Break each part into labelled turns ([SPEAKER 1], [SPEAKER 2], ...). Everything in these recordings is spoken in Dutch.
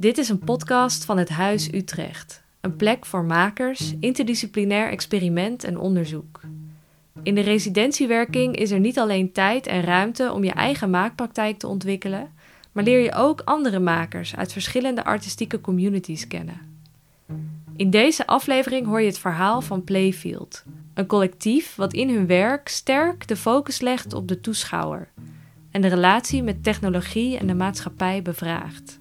[SPEAKER 1] Dit is een podcast van het Huis Utrecht. Een plek voor makers, interdisciplinair experiment en onderzoek. In de residentiewerking is er niet alleen tijd en ruimte om je eigen maakpraktijk te ontwikkelen, maar leer je ook andere makers uit verschillende artistieke communities kennen. In deze aflevering hoor je het verhaal van Playfield, een collectief wat in hun werk sterk de focus legt op de toeschouwer en de relatie met technologie en de maatschappij bevraagt.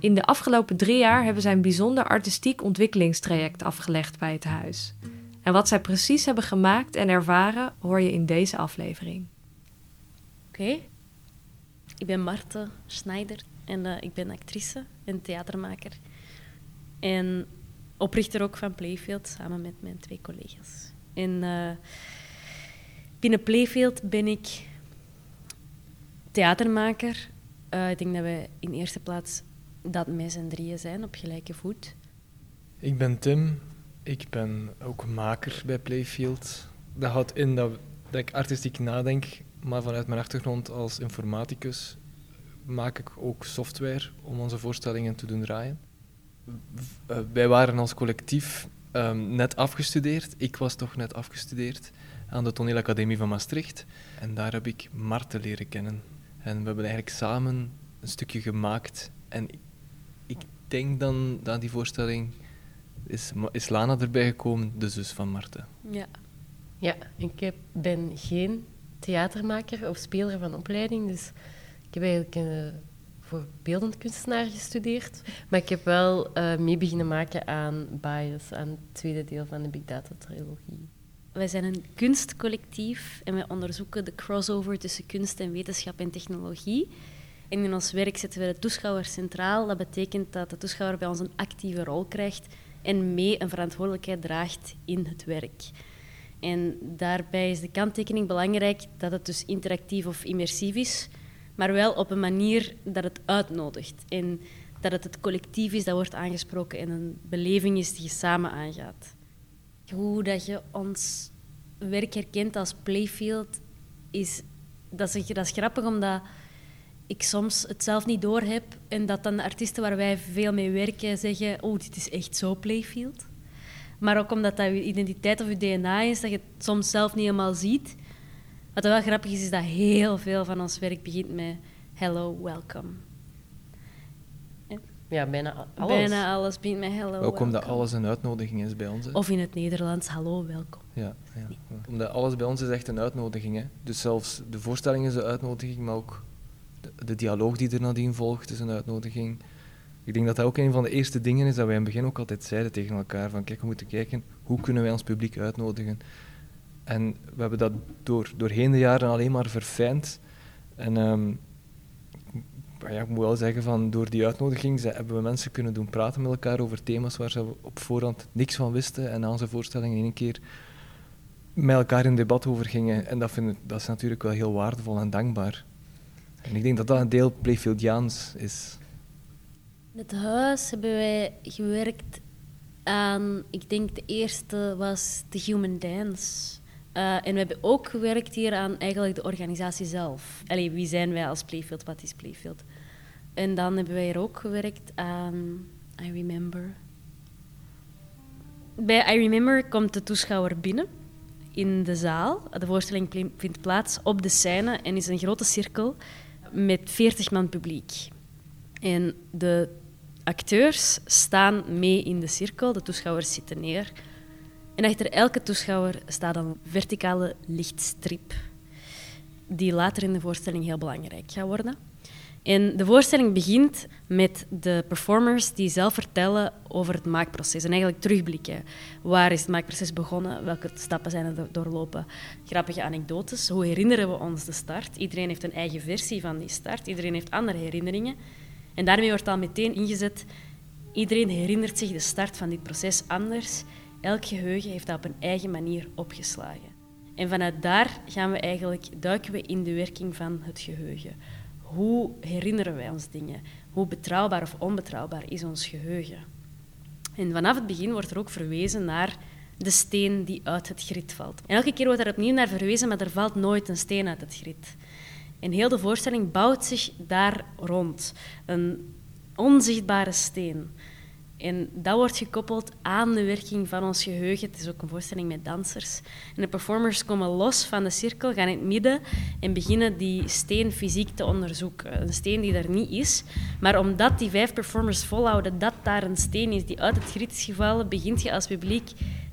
[SPEAKER 1] In de afgelopen drie jaar hebben zij een bijzonder artistiek ontwikkelingstraject afgelegd bij het huis. En wat zij precies hebben gemaakt en ervaren hoor je in deze aflevering.
[SPEAKER 2] Oké, ik ben Marte Schneider en uh, ik ben actrice en theatermaker. En oprichter ook van Playfield samen met mijn twee collega's. En uh, binnen Playfield ben ik theatermaker. Uh, ik denk dat we in eerste plaats dat met z'n drieën zijn op gelijke voet.
[SPEAKER 3] Ik ben Tim. Ik ben ook maker bij Playfield. Dat houdt in dat, dat ik artistiek nadenk, maar vanuit mijn achtergrond als informaticus maak ik ook software om onze voorstellingen te doen draaien. Eh, wij waren als collectief um, net afgestudeerd. Ik was toch net afgestudeerd aan de Toneelacademie van Maastricht. En daar heb ik Marte leren kennen. En we hebben eigenlijk samen een stukje gemaakt. En ik denk dan dat die voorstelling is, is Lana erbij gekomen, de zus van Marte.
[SPEAKER 2] Ja.
[SPEAKER 4] Ja, ik heb, ben geen theatermaker of speler van opleiding, dus ik heb eigenlijk uh, voor beeldend kunstenaar gestudeerd. Maar ik heb wel uh, mee beginnen maken aan Bias, aan het tweede deel van de Big Data trilogie.
[SPEAKER 2] Wij zijn een kunstcollectief en wij onderzoeken de crossover tussen kunst en wetenschap en technologie. En in ons werk zetten we de toeschouwer centraal. Dat betekent dat de toeschouwer bij ons een actieve rol krijgt en mee een verantwoordelijkheid draagt in het werk. En daarbij is de kanttekening belangrijk dat het dus interactief of immersief is, maar wel op een manier dat het uitnodigt. En dat het het collectief is dat wordt aangesproken en een beleving is die je samen aangaat. Hoe dat je ons werk herkent als playfield, is, dat is, dat is grappig omdat ik soms het zelf niet door heb en dat dan de artiesten waar wij veel mee werken zeggen: Oh, dit is echt zo playfield. Maar ook omdat dat je identiteit of je DNA is, dat je het soms zelf niet helemaal ziet. Wat wel grappig is, is dat heel veel van ons werk begint met hello, welcome.
[SPEAKER 4] Ja, bijna alles.
[SPEAKER 2] Bijna alles begint met hello,
[SPEAKER 3] Ook omdat alles een uitnodiging is bij ons. Hè?
[SPEAKER 2] Of in het Nederlands, hallo, welkom.
[SPEAKER 3] Ja, ja, omdat alles bij ons is echt een uitnodiging. Hè? Dus zelfs de voorstelling is een uitnodiging, maar ook de, dialoog die er nadien volgt is een uitnodiging. Ik denk dat dat ook een van de eerste dingen is dat wij in het begin ook altijd zeiden tegen elkaar. Van kijk, we moeten kijken, hoe kunnen wij ons publiek uitnodigen? En we hebben dat door, doorheen de jaren alleen maar verfijnd. En um, ja, ik moet wel zeggen, van door die uitnodiging hebben we mensen kunnen doen praten met elkaar over thema's waar ze op voorhand niks van wisten. En na onze voorstelling in één keer met elkaar in debat over gingen. En dat, vind ik, dat is natuurlijk wel heel waardevol en dankbaar. En ik denk dat dat een deel Playfieldiaans is.
[SPEAKER 2] Het huis hebben wij gewerkt aan, ik denk de eerste was The Human Dance. Uh, en we hebben ook gewerkt hier aan eigenlijk de organisatie zelf. Allee, wie zijn wij als Playfield? Wat is Playfield? En dan hebben wij hier ook gewerkt aan I Remember. Bij I Remember komt de toeschouwer binnen in de zaal. De voorstelling vindt plaats op de scène en is een grote cirkel met 40 man publiek. En de acteurs staan mee in de cirkel, de toeschouwers zitten neer. En achter elke toeschouwer staat een verticale lichtstrip, die later in de voorstelling heel belangrijk gaat worden. En de voorstelling begint met de performers die zelf vertellen over het maakproces en eigenlijk terugblikken. Waar is het maakproces begonnen? Welke stappen zijn er doorlopen? Grappige anekdotes. Hoe herinneren we ons de start? Iedereen heeft een eigen versie van die start. Iedereen heeft andere herinneringen. En daarmee wordt al meteen ingezet. Iedereen herinnert zich de start van dit proces anders. Elk geheugen heeft dat op een eigen manier opgeslagen. En vanuit daar gaan we eigenlijk, duiken we in de werking van het geheugen hoe herinneren wij ons dingen? Hoe betrouwbaar of onbetrouwbaar is ons geheugen? En vanaf het begin wordt er ook verwezen naar de steen die uit het grid valt. En elke keer wordt er opnieuw naar verwezen, maar er valt nooit een steen uit het grid. En heel de voorstelling bouwt zich daar rond. Een onzichtbare steen. En dat wordt gekoppeld aan de werking van ons geheugen. Het is ook een voorstelling met dansers. En de performers komen los van de cirkel, gaan in het midden en beginnen die steen fysiek te onderzoeken. Een steen die er niet is. Maar omdat die vijf performers volhouden dat daar een steen is die uit het griet is gevallen, begint je als publiek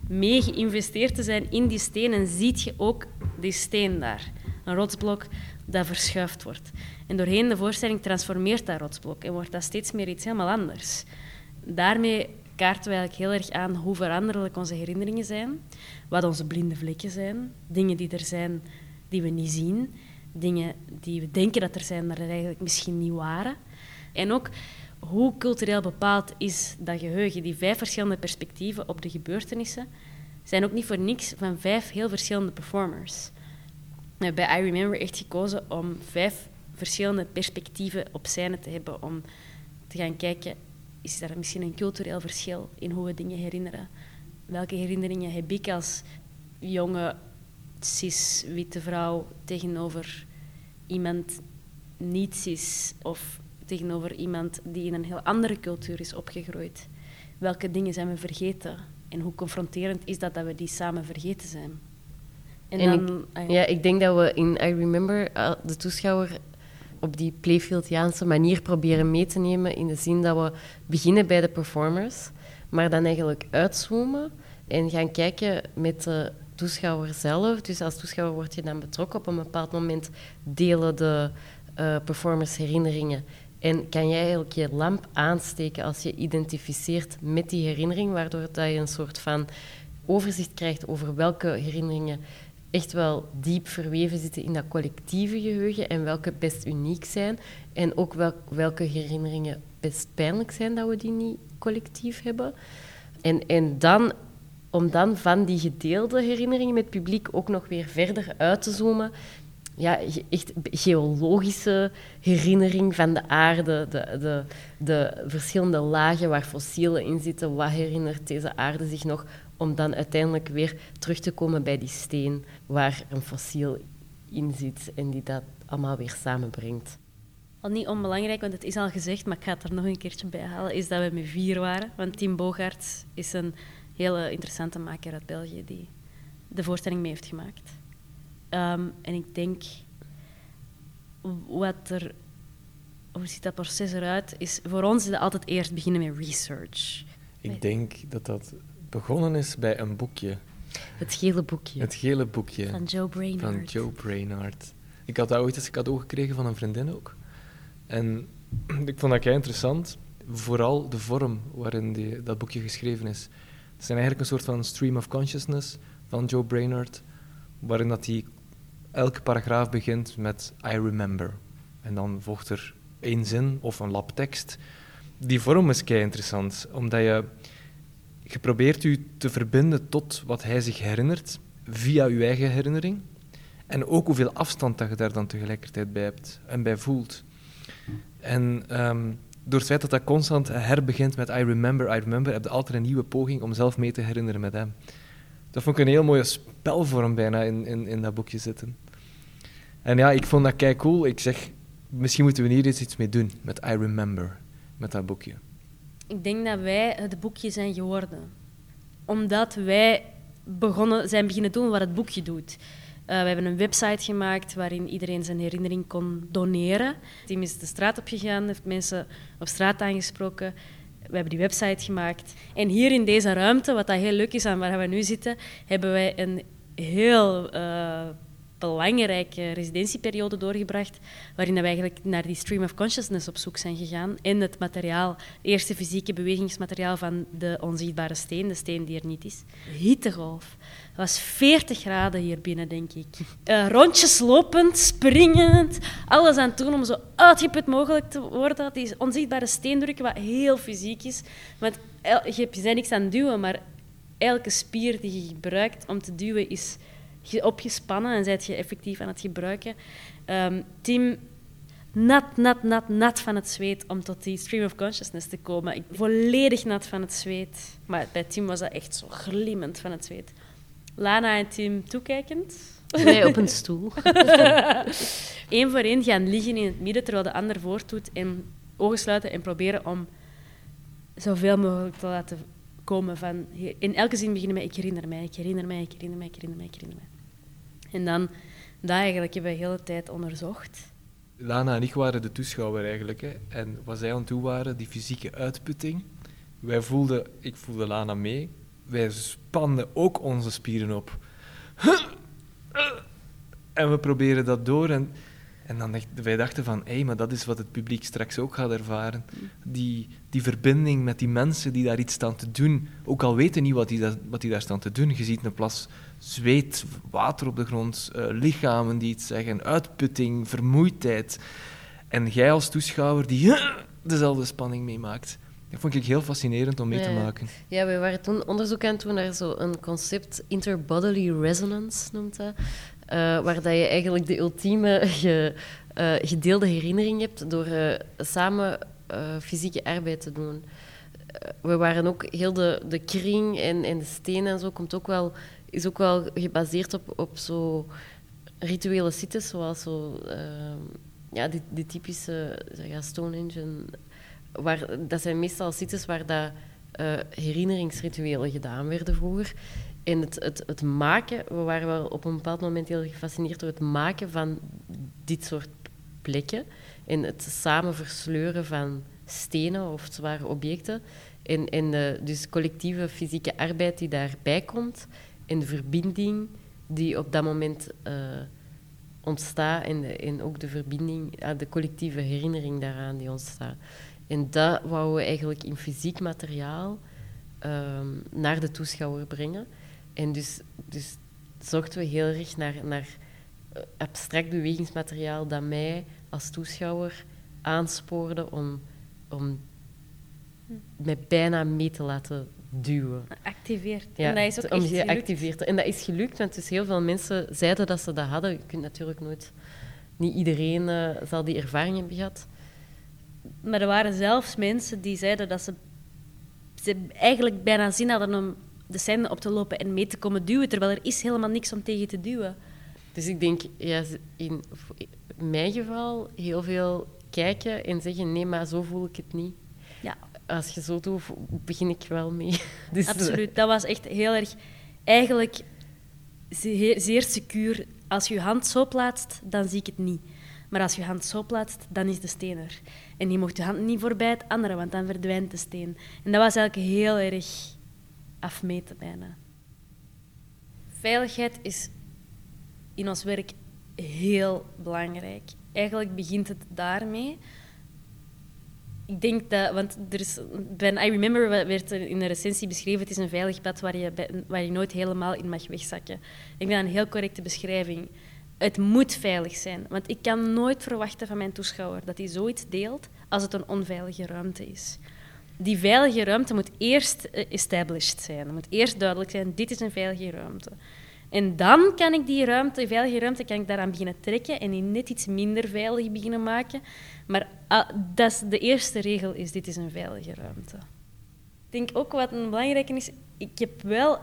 [SPEAKER 2] mee geïnvesteerd te zijn in die steen en ziet je ook die steen daar. Een rotsblok dat verschuift wordt. En doorheen de voorstelling transformeert dat rotsblok en wordt dat steeds meer iets helemaal anders daarmee kaarten we eigenlijk heel erg aan hoe veranderlijk onze herinneringen zijn, wat onze blinde vlekken zijn, dingen die er zijn die we niet zien, dingen die we denken dat er zijn, maar er eigenlijk misschien niet waren. En ook hoe cultureel bepaald is dat geheugen. Die vijf verschillende perspectieven op de gebeurtenissen zijn ook niet voor niks van vijf heel verschillende performers. Bij I Remember echt gekozen om vijf verschillende perspectieven op scène te hebben, om te gaan kijken is er misschien een cultureel verschil in hoe we dingen herinneren. Welke herinneringen heb ik als jonge cis-witte vrouw tegenover iemand niet cis of tegenover iemand die in een heel andere cultuur is opgegroeid? Welke dingen zijn we vergeten? En hoe confronterend is dat dat we die samen vergeten zijn?
[SPEAKER 4] En, dan, ik, ja, ik denk dat we in I Remember uh, de toeschouwer op die Playfieldiaanse manier proberen mee te nemen. In de zin dat we beginnen bij de performers, maar dan eigenlijk uitzoomen en gaan kijken met de toeschouwer zelf. Dus als toeschouwer word je dan betrokken. Op een bepaald moment delen de uh, performers herinneringen. En kan jij eigenlijk je lamp aansteken als je identificeert met die herinnering, waardoor dat je een soort van overzicht krijgt over welke herinneringen echt wel diep verweven zitten in dat collectieve geheugen en welke best uniek zijn. En ook welke herinneringen best pijnlijk zijn dat we die niet collectief hebben. En, en dan, om dan van die gedeelde herinneringen met publiek ook nog weer verder uit te zoomen. Ja, echt geologische herinnering van de aarde, de, de, de verschillende lagen waar fossielen in zitten. Wat herinnert deze aarde zich nog? Om dan uiteindelijk weer terug te komen bij die steen waar een fossiel in zit en die dat allemaal weer samenbrengt.
[SPEAKER 2] Al niet onbelangrijk, want het is al gezegd, maar ik ga het er nog een keertje bij halen, is dat we met vier waren. Want Tim Bogaerts is een hele interessante maker uit België die de voorstelling mee heeft gemaakt. Ehm, en ik denk, wat er, hoe ziet dat proces eruit, is voor ons is het altijd eerst beginnen met research.
[SPEAKER 3] Ik denk dat dat begonnen is bij een boekje.
[SPEAKER 4] Het gele boekje.
[SPEAKER 3] Het gele boekje.
[SPEAKER 2] Van Joe Brainard.
[SPEAKER 3] Van Joe Brainard. Ik had dat ooit eens cadeau gekregen van een vriendin ook. En ik vond dat kei interessant. Vooral de vorm waarin die, dat boekje geschreven is. Het zijn eigenlijk een soort van stream of consciousness van Joe Brainard, waarin dat hij elke paragraaf begint met I remember. En dan volgt er één zin of een lap tekst. Die vorm is kei interessant, omdat je je probeert u te verbinden tot wat hij zich herinnert via uw eigen herinnering. En ook hoeveel afstand dat je daar dan tegelijkertijd bij hebt en bij voelt. En um, door het feit dat dat constant herbegint met I remember, I remember, heb je altijd een nieuwe poging om zelf mee te herinneren met hem. Dat vond ik een heel mooie spelvorm bijna in, in, in dat boekje zitten. En ja, ik vond dat kei cool. Ik zeg, misschien moeten we hier eens iets mee doen met I remember, met dat boekje.
[SPEAKER 2] Ik denk dat wij het boekje zijn geworden. Omdat wij begonnen, zijn beginnen doen wat het boekje doet. Uh, we hebben een website gemaakt waarin iedereen zijn herinnering kon doneren. Het team is de straat opgegaan, heeft mensen op straat aangesproken. We hebben die website gemaakt. En hier in deze ruimte, wat dat heel leuk is aan waar we nu zitten, hebben wij een heel uh, belangrijke residentieperiode doorgebracht, waarin we eigenlijk naar die stream of consciousness op zoek zijn gegaan en het materiaal, eerste fysieke bewegingsmateriaal van de onzichtbare steen, de steen die er niet is. Hittegolf. Het was 40 graden hier binnen, denk ik. Uh, rondjes lopend, springend, alles aan het doen om zo uitgeput mogelijk te worden. Die onzichtbare steendrukken, wat heel fysiek is. Want je bent niks aan duwen, maar elke spier die je gebruikt om te duwen is opgespannen en zijt je effectief aan het gebruiken. Um, Tim, nat, nat, nat, nat van het zweet om tot die stream of consciousness te komen. Ik, volledig nat van het zweet. Maar bij Tim was dat echt zo glimmend van het zweet. Lana en Tim toekijkend.
[SPEAKER 4] Nee, op een stoel.
[SPEAKER 2] Eén voor één gaan liggen in het midden, terwijl de ander voortdoet. En ogen sluiten en proberen om zoveel mogelijk te laten komen van... In elke zin beginnen met ik herinner mij, ik herinner mij, ik herinner mij, ik herinner mij, ik herinner mij. En dan, dat eigenlijk hebben we de hele tijd onderzocht.
[SPEAKER 3] Lana en ik waren de toeschouwer eigenlijk. Hè. En wat zij aan toe waren, die fysieke uitputting. Wij voelden, ik voelde Lana mee. Wij spanden ook onze spieren op. En we proberen dat door. En, en dan dacht, wij dachten van, hé, maar dat is wat het publiek straks ook gaat ervaren. Die, die verbinding met die mensen die daar iets staan te doen. Ook al weten niet wat die, dat, wat die daar staan te doen. Je ziet een plas zweet, water op de grond, uh, lichamen die iets zeggen, uitputting, vermoeidheid. En jij als toeschouwer die dezelfde spanning meemaakt. Dat vond ik heel fascinerend om mee te maken.
[SPEAKER 4] Ja, we waren toen onderzoek aan het doen naar zo'n concept, interbodily resonance noemt dat. Uh, waar dat je eigenlijk de ultieme ge, uh, gedeelde herinnering hebt door uh, samen fysieke arbeid te doen. we waren ook heel de, de kring en, de stenen en zo komt ook wel, is ook wel gebaseerd op, op zo rituele sites, zoals zo, ja, die, die typische ja, Stonehenge. En, waar, dat zijn meestal sites waar dat, herinneringsrituelen gedaan werden vroeger. En het, het, het maken, we waren wel op een bepaald moment heel gefascineerd door het maken van dit soort plekken. En het samen versleuren van stenen of zware objecten. En, en de, dus collectieve fysieke arbeid die daarbij komt. En de verbinding die op dat moment uh, ontstaat. En, ook de verbinding, uh, de collectieve herinnering daaraan die ontstaat. En dat wouden we eigenlijk in fysiek materiaal uh, naar de toeschouwer brengen. En dus, dus zochten we heel erg naar, naar eh, abstract bewegingsmateriaal dat mij als toeschouwer aanspoorde om, om mij bijna mee te laten duwen.
[SPEAKER 2] Activeert.
[SPEAKER 4] Ja, en dat is ook echt geactiveerd. En dat is gelukt, want dus heel veel mensen zeiden dat ze dat hadden. Je kunt natuurlijk nooit... Niet iedereen uh, zal die ervaring hebben gehad.
[SPEAKER 2] Maar er waren zelfs mensen die zeiden dat ze, ze eigenlijk bijna zin hadden om de scène op te lopen en mee te komen duwen, terwijl er is helemaal niks om tegen te duwen.
[SPEAKER 4] Dus ik denk, ja, in mijn geval, heel veel kijken en zeggen, nee, maar zo voel ik het niet.
[SPEAKER 2] Ja.
[SPEAKER 4] Als je zo doet, begin ik wel mee.
[SPEAKER 2] Dus Absoluut, dat was echt heel erg... Eigenlijk zeer, zeer secuur. Als je je hand zo plaatst, dan zie ik het niet. Maar als je hand zo plaatst, dan is de steen er. En je mocht je hand niet voorbij het andere, want dan verdwijnt de steen. En dat was eigenlijk heel erg afmeten bijna. Veiligheid is in ons werk heel belangrijk. Eigenlijk begint het daarmee. Ik denk dat, want er is, bij I Remember werd er in de recensie beschreven: het is een veilig pad waar je, waar je nooit helemaal in mag wegzakken. Ik denk dat een heel correcte beschrijving. Het moet veilig zijn, want ik kan nooit verwachten van mijn toeschouwer dat hij zoiets deelt als het een onveilige ruimte is die veilige ruimte moet eerst eh, established zijn. Het moet eerst duidelijk zijn, dit is een veilige ruimte. En dan kan ik die ruimte, veilige ruimte, kan ik daaraan beginnen trekken en die net iets minder veilig beginnen maken. Maar ah, dat is de eerste regel is, dit is een veilige ruimte. Ik denk ook wat een belangrijke is, ik heb wel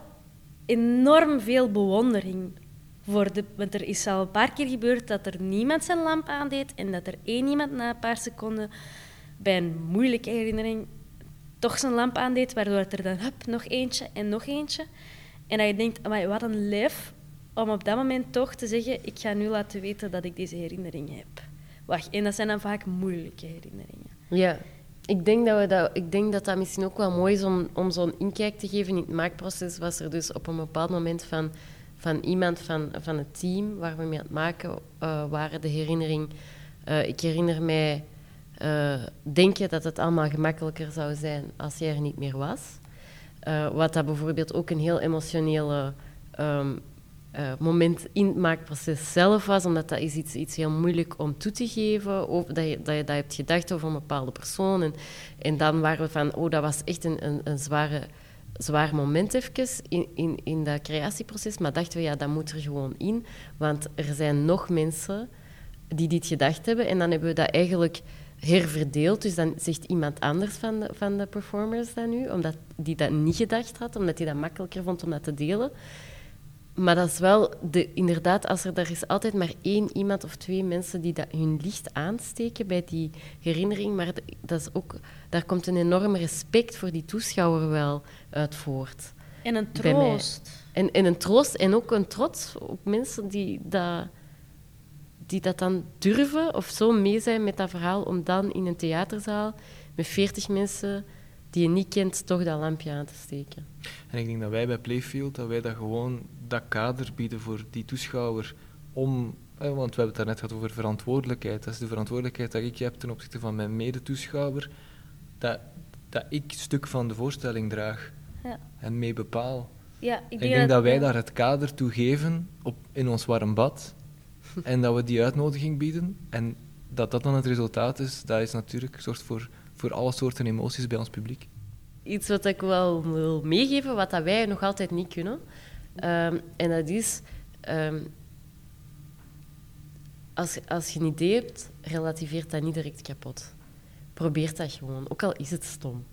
[SPEAKER 2] enorm veel bewondering voor de... Want er is al een paar keer gebeurd dat er niemand zijn lamp aandeed en dat er één iemand na een paar seconden bij een moeilijke herinnering toch zijn lamp aandeed, waardoor er dan hup, nog eentje en nog eentje. En dat je denkt, wat een lef om op dat moment toch te zeggen, ik ga nu laten weten dat ik deze herinnering heb. Wacht, en dat zijn dan vaak moeilijke herinneringen.
[SPEAKER 4] Ja, ik denk dat, we dat, ik denk dat dat misschien ook wel mooi is om, om zo'n inkijk te geven in het maakproces. Was er dus op een bepaald moment van, van iemand van, van het team waar we mee aan het maken uh, waren, de herinnering. Uh, ik herinner mij uh, denk je dat het allemaal gemakkelijker zou zijn als jij er niet meer was. Uh, wat dat bijvoorbeeld ook een heel emotionele um, uh, moment in het maakproces zelf was, omdat dat is iets, iets heel moeilijk om toe te geven, of dat, je, dat je dat hebt gedacht over een bepaalde persoon. En, en dan waren we van, oh, dat was echt een, een, zware, zwaar moment in, in, in dat creatieproces, maar dachten we, ja, dat moet er gewoon in, want er zijn nog mensen die dit gedacht hebben, en dan hebben we dat eigenlijk herverdeeld. Dus dan zegt iemand anders van de, van de performers dat nu, omdat die dat niet gedacht had, omdat hij dat makkelijker vond om dat te delen. maar dat is wel, de, inderdaad, als er, er is altijd maar één iemand of twee mensen die dat, hun licht aansteken bij die herinnering, maar dat is ook, daar komt een enorm respect voor die toeschouwer wel uit voort.
[SPEAKER 2] En een troost.
[SPEAKER 4] En, en een troost en ook een trots op mensen die dat, die dat dan durven of zo mee zijn met dat verhaal, om dan in een theaterzaal met veertig mensen die je niet kent, toch dat lampje aan te steken.
[SPEAKER 3] En ik denk dat wij bij Playfield, dat wij dat gewoon dat kader bieden voor die toeschouwer om... Want we hebben het daarnet gehad over verantwoordelijkheid. Dat is de verantwoordelijkheid dat ik heb ten opzichte van mijn medetoeschouwer. Dat, dat ik stuk van de voorstelling draag
[SPEAKER 2] Ja.
[SPEAKER 3] en mee bepaal.
[SPEAKER 2] Ja, ik
[SPEAKER 3] Ik
[SPEAKER 2] denk,
[SPEAKER 3] dat wij
[SPEAKER 2] ja.
[SPEAKER 3] daar het kader toe geven op, in ons warm bad. En dat we die uitnodiging bieden. En dat dat dan het resultaat is, dat is natuurlijk zorgt voor, voor alle soorten emoties bij ons publiek.
[SPEAKER 4] Iets wat ik wel wil meegeven, wat dat wij nog altijd niet kunnen. Ehm, en dat is, ehm, als, als je een idee hebt, relativeert dat niet direct kapot. Probeer dat gewoon, ook al is het stom.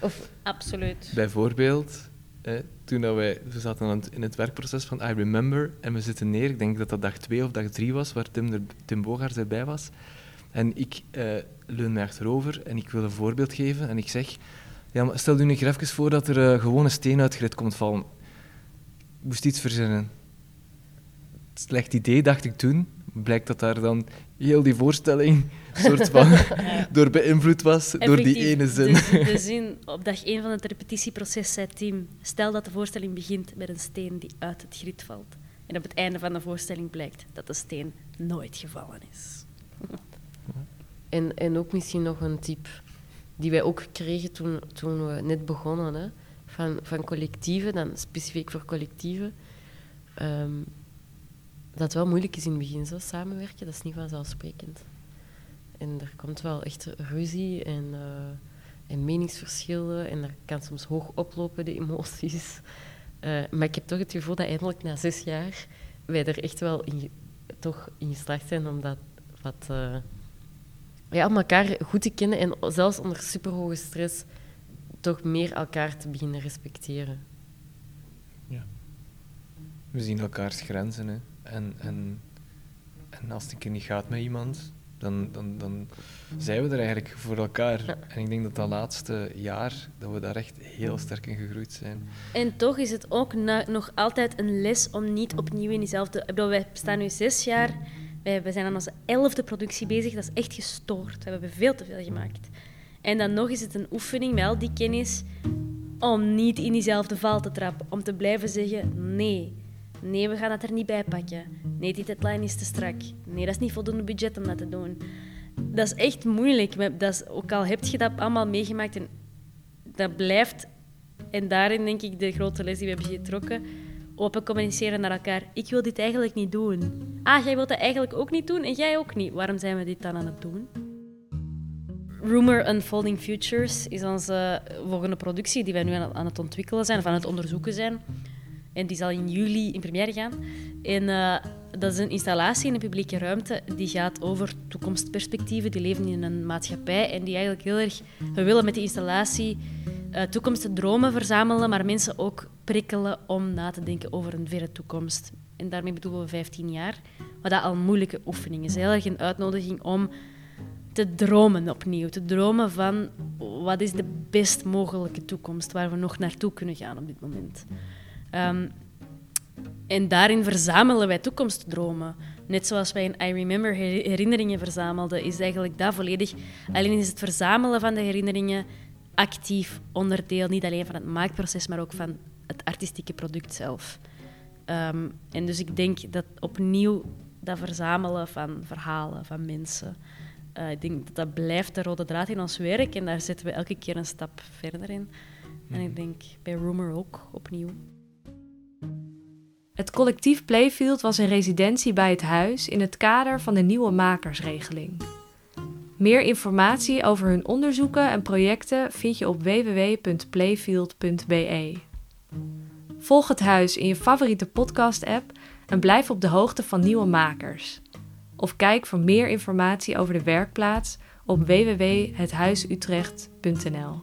[SPEAKER 4] Of,
[SPEAKER 2] Absoluut.
[SPEAKER 3] Bijvoorbeeld, hè, toen dat wij, we zaten in het werkproces van I Remember en we zitten neer, ik denk dat dat dag twee of dag drie was, waar Tim, er, Tim Bogaerts erbij was. En ik eh, leun mij achterover en ik wil een voorbeeld geven en ik zeg, ja, maar stel u nu even voor dat er eh, gewoon een steen uit komt vallen. Ik moest iets verzinnen. Slecht idee, dacht ik toen. Blijkt dat daar dan heel die voorstelling soort van door beïnvloed was door die ene zin.
[SPEAKER 2] De, de zin op dag 1 van het repetitieproces zei Tim: Stel dat de voorstelling begint met een steen die uit het grid valt. En op het einde van de voorstelling blijkt dat de steen nooit gevallen is.
[SPEAKER 4] en, en ook misschien nog een tip die wij ook kregen toen, toen we net begonnen, hè, van, van collectieven, dan specifiek voor collectieven. ehm, dat het wel moeilijk is in het begin, zo samenwerken, dat is niet vanzelfsprekend. En er komt wel echt ruzie en, eh, en meningsverschillen en er kan soms hoog oplopen, de emoties. Eh, maar ik heb toch het gevoel dat eindelijk na zes jaar wij er echt wel in, toch in geslaagd zijn om dat wat, eh, ja, om elkaar goed te kennen en zelfs onder superhoge stress toch meer elkaar te beginnen respecteren.
[SPEAKER 3] We zien elkaars grenzen. Hè. En, en, en als het een keer niet gaat met iemand, dan, dan, dan zijn we er eigenlijk voor elkaar. En ik denk dat dat laatste jaar, dat we daar echt heel sterk in gegroeid zijn.
[SPEAKER 2] En toch is het ook na- nog altijd een les om niet opnieuw in diezelfde... Ik bedoel, wij bestaan nu zes jaar. Wij, wij zijn aan onze elfde productie bezig. Dat is echt gestoord. We hebben veel te veel gemaakt. En dan nog is het een oefening met al die kennis om niet in diezelfde val te trappen. Om te blijven zeggen, nee. Nee, we gaan het er niet bij pakken. Nee, die deadline is te strak. Nee, dat is niet voldoende budget om dat te doen. Dat is echt moeilijk. Dat is, ook al heb je dat allemaal meegemaakt en dat blijft en daarin denk ik de grote les die we hebben getrokken. Open communiceren naar elkaar. Ik wil dit eigenlijk niet doen. Ah, jij wilt dat eigenlijk ook niet doen en jij ook niet. Waarom zijn we dit dan aan het doen? Rumor Unfolding Futures is onze volgende productie die wij nu aan het ontwikkelen zijn, of aan het onderzoeken zijn. En die zal in juli in première gaan. En eh, dat is een installatie in een publieke ruimte die gaat over toekomstperspectieven. Die leven in een maatschappij en die eigenlijk heel erg... We willen met die installatie eh toekomstdromen verzamelen, maar mensen ook prikkelen om na te denken over een verre toekomst. En daarmee bedoelen we 15 jaar. Wat dat al moeilijke oefening is. Heel erg een uitnodiging om te dromen opnieuw. Te dromen van wat is de best mogelijke toekomst waar we nog naartoe kunnen gaan op dit moment. Ehm, en daarin verzamelen wij toekomstdromen. Net zoals wij in I Remember her- herinneringen verzamelden, is eigenlijk dat volledig. Alleen is het verzamelen van de herinneringen actief onderdeel, niet alleen van het maakproces, maar ook van het artistieke product zelf. Ehm, en dus ik denk dat opnieuw dat verzamelen van verhalen, van mensen, eh, ik denk dat dat blijft de rode draad in ons werk en daar zetten we elke keer een stap verder in. En ik denk bij Rumor ook opnieuw.
[SPEAKER 1] Het collectief Playfield was in residentie bij het huis in het kader van de nieuwe makersregeling. Meer informatie over hun onderzoeken en projecten vind je op www.playfield.be. Volg het huis in je favoriete podcast-app en blijf op de hoogte van nieuwe makers. Of kijk voor meer informatie over de werkplaats op www.hethuisutrecht.nl.